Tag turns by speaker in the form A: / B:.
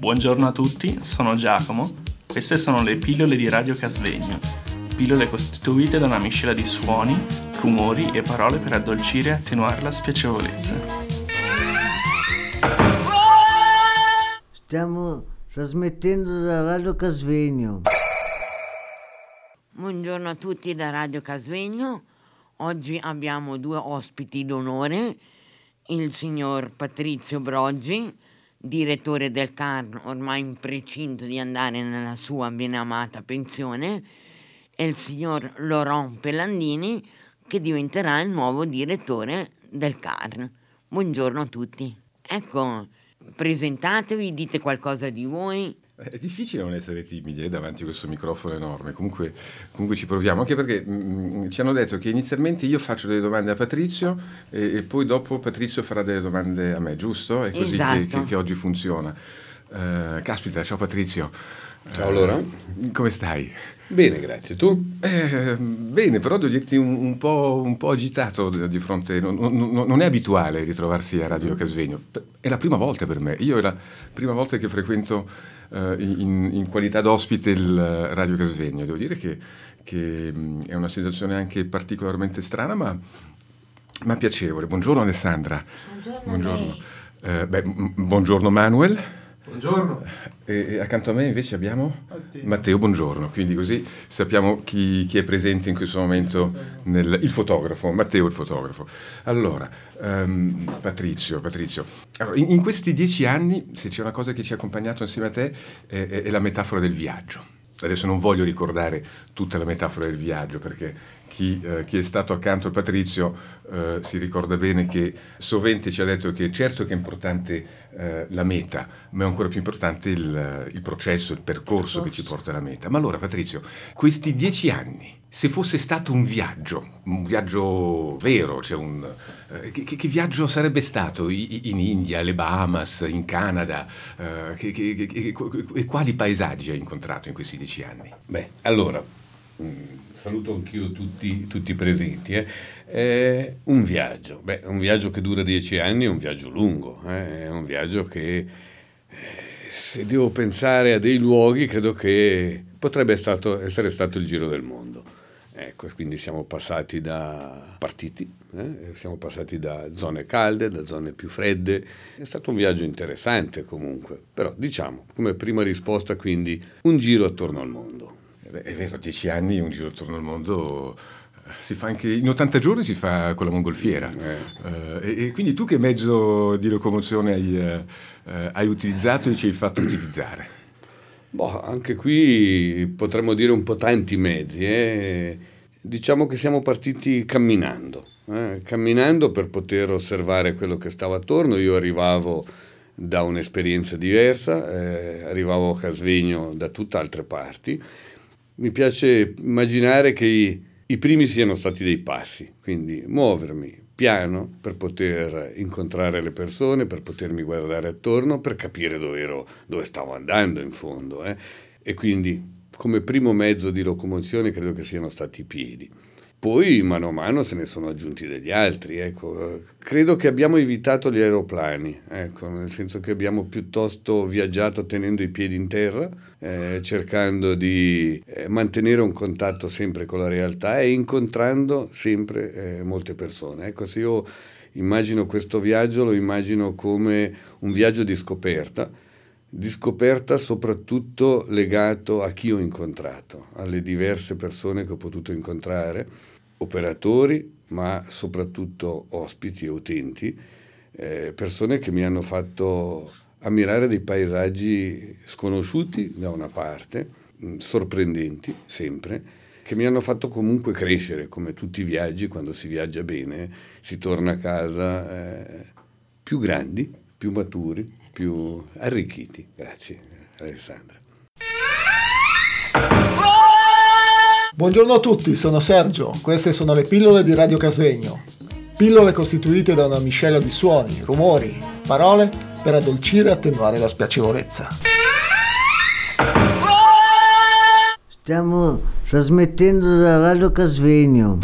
A: Buongiorno a tutti, sono Giacomo. Queste sono le pillole di Radio Casvegno. Pillole costituite da una miscela di suoni, rumori e parole per addolcire e attenuare la spiacevolezza.
B: Stiamo trasmettendo da Radio Casvegno.
C: Buongiorno a tutti da Radio Casvegno. Oggi abbiamo due ospiti d'onore, il signor Patrizio Broggi, direttore del CARN, ormai in precinto di andare nella sua benamata pensione, e il signor Laurent Pelandini, che diventerà il nuovo direttore del CARN. Buongiorno a tutti. Ecco, presentatevi, dite qualcosa di voi.
D: È difficile non essere timidi eh, davanti a questo microfono enorme, comunque, comunque ci proviamo, anche perché mh, mm, ci hanno detto che inizialmente io faccio delle domande a Patrizio e, e poi dopo Patrizio farà delle domande a me, giusto? È così
C: Esatto.
D: che, che- che oggi funziona. Eh, caspita, ciao Patrizio.
E: Ciao Laura.
D: Eh, come stai?
E: Bene, grazie. Tu?
D: Eh, bene, però devo dirti un, un po', un po' agitato di fronte. Non, non- non è abituale ritrovarsi a Radio Casvegno. È la prima volta per me. Io è la prima volta che frequento eh, in, in qualità d'ospite il eh, Radio Casvegno. Devo dire che, che, mh, è una situazione anche particolarmente strana, ma, ma piacevole. Buongiorno Alessandra. Buongiorno. Eh, beh, buongiorno Manuel.
F: Buongiorno.
D: E, accanto a me invece abbiamo
F: Matteo.
D: buongiorno, quindi così sappiamo chi, chi è presente in questo momento, nel, il fotografo, Matteo il fotografo. Allora, ehm, Patrizio, Patrizio, allora, in, in questi dieci anni, se c'è una cosa che ci ha accompagnato insieme a te, è, è- è la metafora del viaggio. Adesso non voglio ricordare tutta la metafora del viaggio perché chi, eh, chi è stato accanto a Patrizio eh, si ricorda bene che sovente ci ha detto che certo che è importante eh, la meta, ma è ancora più importante il, il processo, il percorso che ci porta alla meta. Ma allora Patrizio, questi dieci anni, se fosse stato un viaggio, un viaggio vero, cioè un, eh, che, che- viaggio sarebbe stato in India, alle Bahamas, in Canada? eh, che- che- e quali paesaggi hai incontrato in questi dieci anni?
E: Beh, allora, saluto anch'io tutti, tutti i presenti. eh. Eh, un viaggio, beh, un viaggio che dura dieci anni è un viaggio lungo, eh, è un viaggio che eh, se devo pensare a dei luoghi credo che potrebbe stato- essere stato il giro del mondo. Ecco, quindi siamo passati da partiti, eh, siamo passati da zone calde, da zone più fredde. È stato un viaggio interessante comunque, però diciamo, come prima risposta quindi, un giro attorno al mondo.
D: Eh, È vero, dieci anni, un giro attorno al mondo, eh, si fa anche, in 80 giorni si fa con la mongolfiera. Eh, e, e quindi tu che mezzo di locomozione hai, eh, eh, hai utilizzato e ci hai fatto utilizzare?
E: Boh, anche qui potremmo dire un po' tanti mezzi. eh. Diciamo che siamo partiti camminando, eh, camminando per poter osservare quello che stava attorno. Io arrivavo da un'esperienza diversa, eh, arrivavo a Casvegno da tutt'altre parti. Mi piace immaginare che i, i primi siano stati dei passi, quindi muovermi piano per poter incontrare le persone, per potermi guardare attorno, per capire dove, ero, dove stavo andando in fondo. eh. E quindi come primo mezzo di locomozione credo che siano stati i piedi. Poi mano a mano se ne sono aggiunti degli altri. Ecco. Credo che abbiamo evitato gli aeroplani, ecco, nel senso che abbiamo piuttosto viaggiato tenendo i piedi in terra, eh, cercando di eh, mantenere un contatto sempre con la realtà e incontrando sempre eh, molte persone. Ecco, se io immagino questo viaggio, lo immagino come un viaggio di scoperta, di scoperta soprattutto legato a chi ho incontrato, alle diverse persone che ho potuto incontrare, operatori, ma soprattutto ospiti e utenti, eh, persone che mi hanno fatto ammirare dei paesaggi sconosciuti da una parte, mh, sorprendenti sempre, che mi hanno fatto comunque crescere, come tutti i viaggi, quando si viaggia bene, si torna a casa eh, più grandi, più maturi, più arricchiti. Grazie Alessandra.
F: Buongiorno a tutti, sono Sergio. Queste sono le pillole di Radio Casvegno. Pillole costituite da una miscela di suoni, rumori, parole per addolcire e attenuare la spiacevolezza.
B: Stiamo trasmettendo da Radio Casvegno.